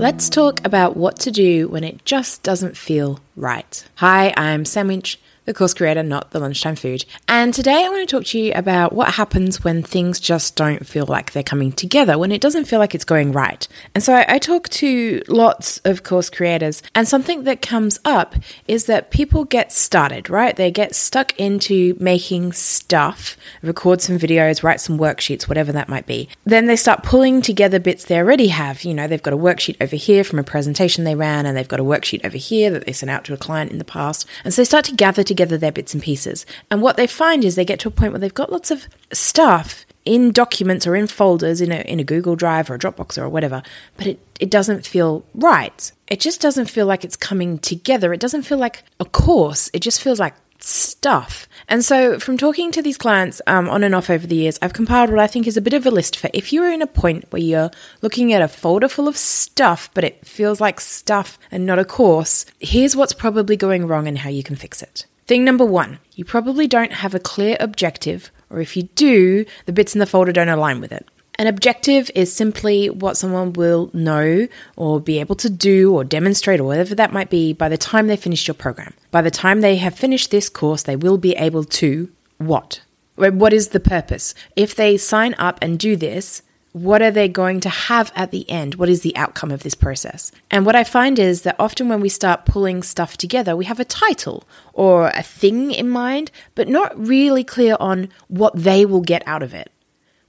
Let's talk about what to do when it just doesn't feel right. Hi, I'm Sam Winch the course creator, not the lunchtime food. And today I want to talk to you about what happens when things just don't feel like they're coming together, when it doesn't feel like it's going right. And so I, I talk to lots of course creators, and something that comes up is that people get started, right? They get stuck into making stuff, record some videos, write some worksheets, whatever that might be. Then they start pulling together bits they already have. You know, they've got a worksheet over here from a presentation they ran, and they've got a worksheet over here that they sent out to a client in the past. And so they start to gather together together their bits and pieces. And what they find is they get to a point where they've got lots of stuff in documents or in folders in a, in a Google Drive or a Dropbox or whatever, but it, it doesn't feel right. It just doesn't feel like it's coming together. It doesn't feel like a course. It just feels like stuff. And so, from talking to these clients um, on and off over the years, I've compiled what I think is a bit of a list for if you're in a point where you're looking at a folder full of stuff, but it feels like stuff and not a course, here's what's probably going wrong and how you can fix it. Thing number one, you probably don't have a clear objective, or if you do, the bits in the folder don't align with it. An objective is simply what someone will know or be able to do or demonstrate or whatever that might be by the time they finish your program. By the time they have finished this course, they will be able to what? What is the purpose? If they sign up and do this, what are they going to have at the end? What is the outcome of this process? And what I find is that often when we start pulling stuff together, we have a title or a thing in mind, but not really clear on what they will get out of it.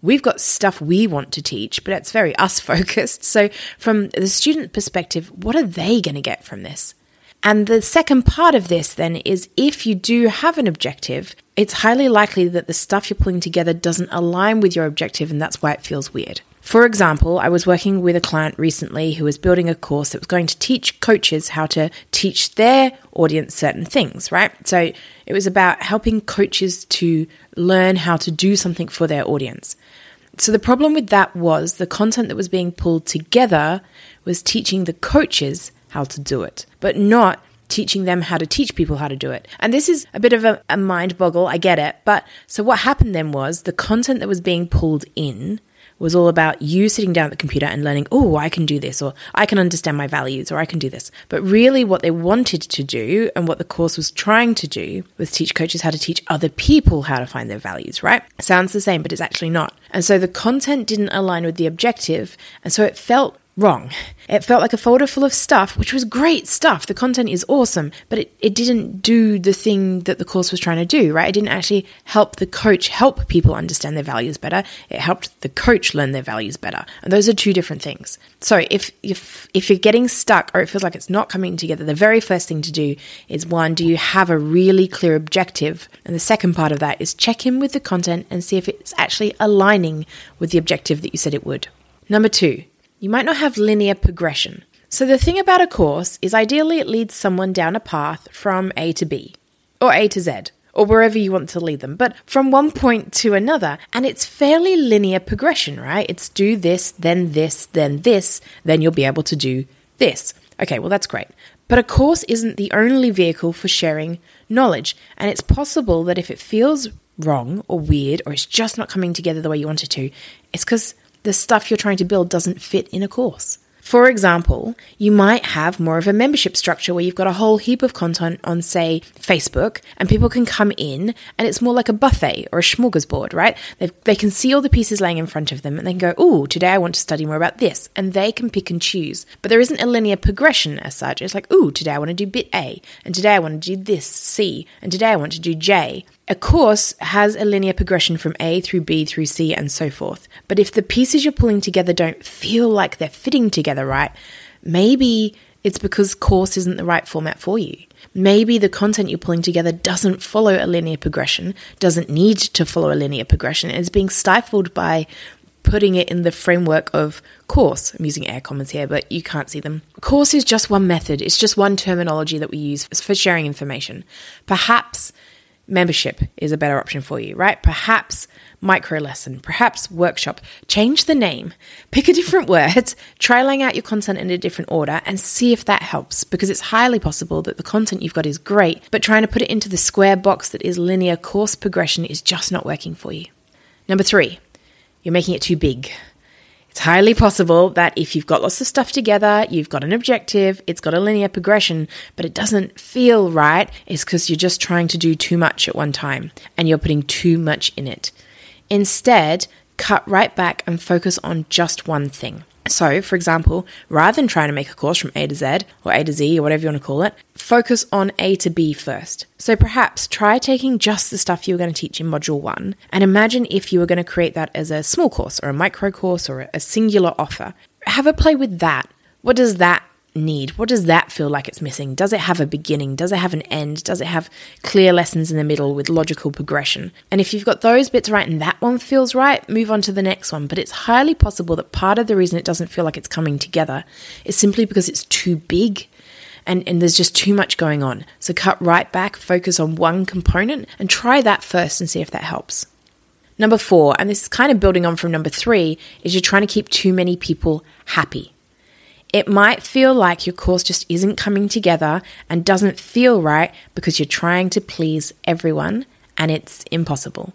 We've got stuff we want to teach, but it's very us focused. So, from the student perspective, what are they going to get from this? And the second part of this then is if you do have an objective, it's highly likely that the stuff you're pulling together doesn't align with your objective, and that's why it feels weird. For example, I was working with a client recently who was building a course that was going to teach coaches how to teach their audience certain things, right? So it was about helping coaches to learn how to do something for their audience. So the problem with that was the content that was being pulled together was teaching the coaches how to do it, but not teaching them how to teach people how to do it. And this is a bit of a, a mind boggle, I get it. But so what happened then was the content that was being pulled in was all about you sitting down at the computer and learning, oh, I can do this, or I can understand my values, or I can do this. But really, what they wanted to do and what the course was trying to do was teach coaches how to teach other people how to find their values, right? Sounds the same, but it's actually not. And so the content didn't align with the objective. And so it felt wrong. It felt like a folder full of stuff, which was great stuff. The content is awesome, but it, it didn't do the thing that the course was trying to do, right? It didn't actually help the coach help people understand their values better. It helped the coach learn their values better. And those are two different things. So if if if you're getting stuck or it feels like it's not coming together, the very first thing to do is one, do you have a really clear objective? And the second part of that is check in with the content and see if it's actually aligning with the objective that you said it would. Number two, you might not have linear progression. So, the thing about a course is ideally it leads someone down a path from A to B, or A to Z, or wherever you want to lead them, but from one point to another. And it's fairly linear progression, right? It's do this, then this, then this, then you'll be able to do this. Okay, well, that's great. But a course isn't the only vehicle for sharing knowledge, and it's possible that if it feels wrong or weird or it's just not coming together the way you want it to, it's because the stuff you're trying to build doesn't fit in a course. For example, you might have more of a membership structure where you've got a whole heap of content on, say, Facebook, and people can come in and it's more like a buffet or a smorgasbord, right? They, they can see all the pieces laying in front of them and they can go, oh, today I want to study more about this. And they can pick and choose. But there isn't a linear progression as such. It's like, oh, today I want to do bit A, and today I want to do this, C, and today I want to do J. A course has a linear progression from A through B through C and so forth. But if the pieces you're pulling together don't feel like they're fitting together right, maybe it's because course isn't the right format for you. Maybe the content you're pulling together doesn't follow a linear progression, doesn't need to follow a linear progression, and is being stifled by putting it in the framework of course. I'm using air comments here, but you can't see them. Course is just one method, it's just one terminology that we use for sharing information. Perhaps membership is a better option for you, right? Perhaps micro lesson, perhaps workshop. Change the name, pick a different word, try laying out your content in a different order, and see if that helps because it's highly possible that the content you've got is great, but trying to put it into the square box that is linear course progression is just not working for you. Number three, you're making it too big. It's highly possible that if you've got lots of stuff together, you've got an objective, it's got a linear progression, but it doesn't feel right, it's because you're just trying to do too much at one time and you're putting too much in it. Instead, cut right back and focus on just one thing. So, for example, rather than trying to make a course from A to Z or A to Z or whatever you want to call it, focus on A to B first. So, perhaps try taking just the stuff you were going to teach in Module 1 and imagine if you were going to create that as a small course or a micro course or a singular offer. Have a play with that. What does that need? What does that feel like it's missing? Does it have a beginning? Does it have an end? Does it have clear lessons in the middle with logical progression? And if you've got those bits right and that one feels right, move on to the next one. But it's highly possible that part of the reason it doesn't feel like it's coming together is simply because it's too big. And, and there's just too much going on. So cut right back, focus on one component, and try that first and see if that helps. Number four, and this is kind of building on from number three, is you're trying to keep too many people happy. It might feel like your course just isn't coming together and doesn't feel right because you're trying to please everyone and it's impossible.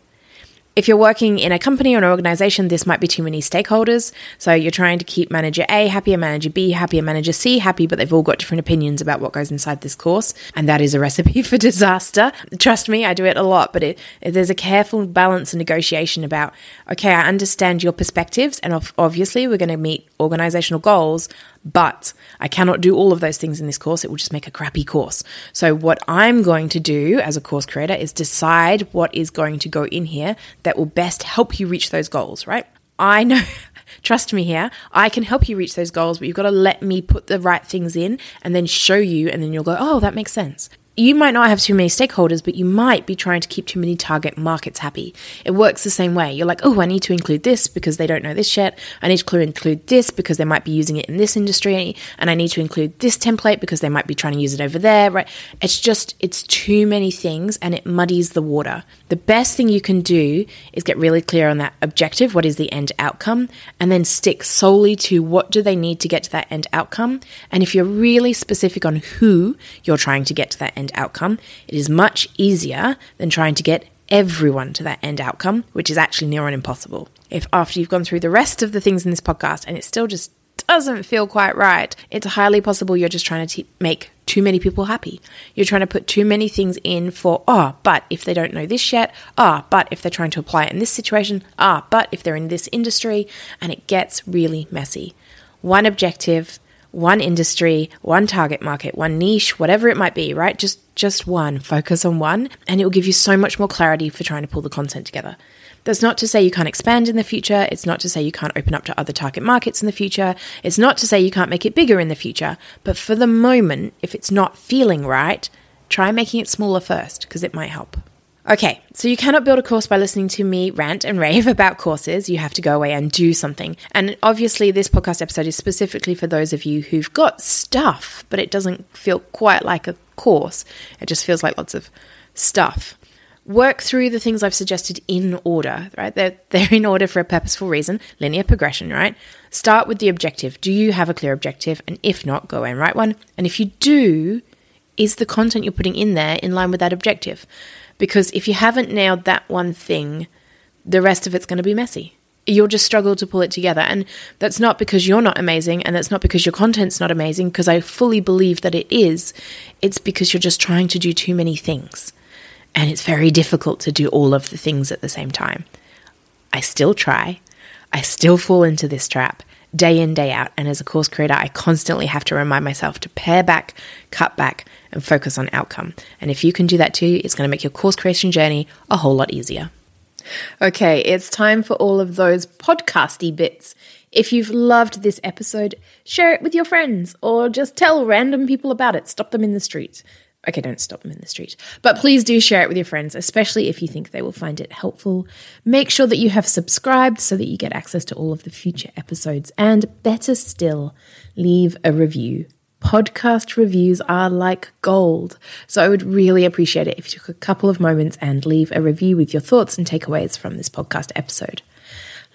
If you're working in a company or an organization, this might be too many stakeholders. So you're trying to keep manager A happy manager B happy manager C happy, but they've all got different opinions about what goes inside this course. And that is a recipe for disaster. Trust me, I do it a lot, but it, there's a careful balance and negotiation about, okay, I understand your perspectives. And obviously we're going to meet organizational goals, but I cannot do all of those things in this course. It will just make a crappy course. So, what I'm going to do as a course creator is decide what is going to go in here that will best help you reach those goals, right? I know, trust me here, I can help you reach those goals, but you've got to let me put the right things in and then show you, and then you'll go, oh, that makes sense you might not have too many stakeholders, but you might be trying to keep too many target markets happy. It works the same way. You're like, oh, I need to include this because they don't know this yet. I need to include this because they might be using it in this industry. And I need to include this template because they might be trying to use it over there, right? It's just, it's too many things and it muddies the water. The best thing you can do is get really clear on that objective. What is the end outcome? And then stick solely to what do they need to get to that end outcome. And if you're really specific on who you're trying to get to that end end outcome. It is much easier than trying to get everyone to that end outcome, which is actually near on impossible. If after you've gone through the rest of the things in this podcast and it still just doesn't feel quite right, it's highly possible you're just trying to t- make too many people happy. You're trying to put too many things in for, oh, but if they don't know this yet, ah, oh, but if they're trying to apply it in this situation, ah, oh, but if they're in this industry, and it gets really messy. One objective, one industry, one target market, one niche, whatever it might be, right? Just just one. Focus on one and it will give you so much more clarity for trying to pull the content together. That's not to say you can't expand in the future. It's not to say you can't open up to other target markets in the future. It's not to say you can't make it bigger in the future. But for the moment, if it's not feeling right, try making it smaller first because it might help. Okay, so you cannot build a course by listening to me rant and rave about courses. You have to go away and do something. And obviously, this podcast episode is specifically for those of you who've got stuff, but it doesn't feel quite like a course. It just feels like lots of stuff. Work through the things I've suggested in order, right? They're, they're in order for a purposeful reason, linear progression, right? Start with the objective. Do you have a clear objective? And if not, go and write one. And if you do, is the content you're putting in there in line with that objective? Because if you haven't nailed that one thing, the rest of it's going to be messy. You'll just struggle to pull it together. And that's not because you're not amazing, and that's not because your content's not amazing, because I fully believe that it is. It's because you're just trying to do too many things. And it's very difficult to do all of the things at the same time. I still try. I still fall into this trap day in, day out. And as a course creator, I constantly have to remind myself to pare back, cut back, and focus on outcome. And if you can do that too, it's going to make your course creation journey a whole lot easier. Okay, it's time for all of those podcasty bits. If you've loved this episode, share it with your friends or just tell random people about it. Stop them in the street. Okay, don't stop them in the street. But please do share it with your friends, especially if you think they will find it helpful. Make sure that you have subscribed so that you get access to all of the future episodes. And better still, leave a review. Podcast reviews are like gold. So I would really appreciate it if you took a couple of moments and leave a review with your thoughts and takeaways from this podcast episode.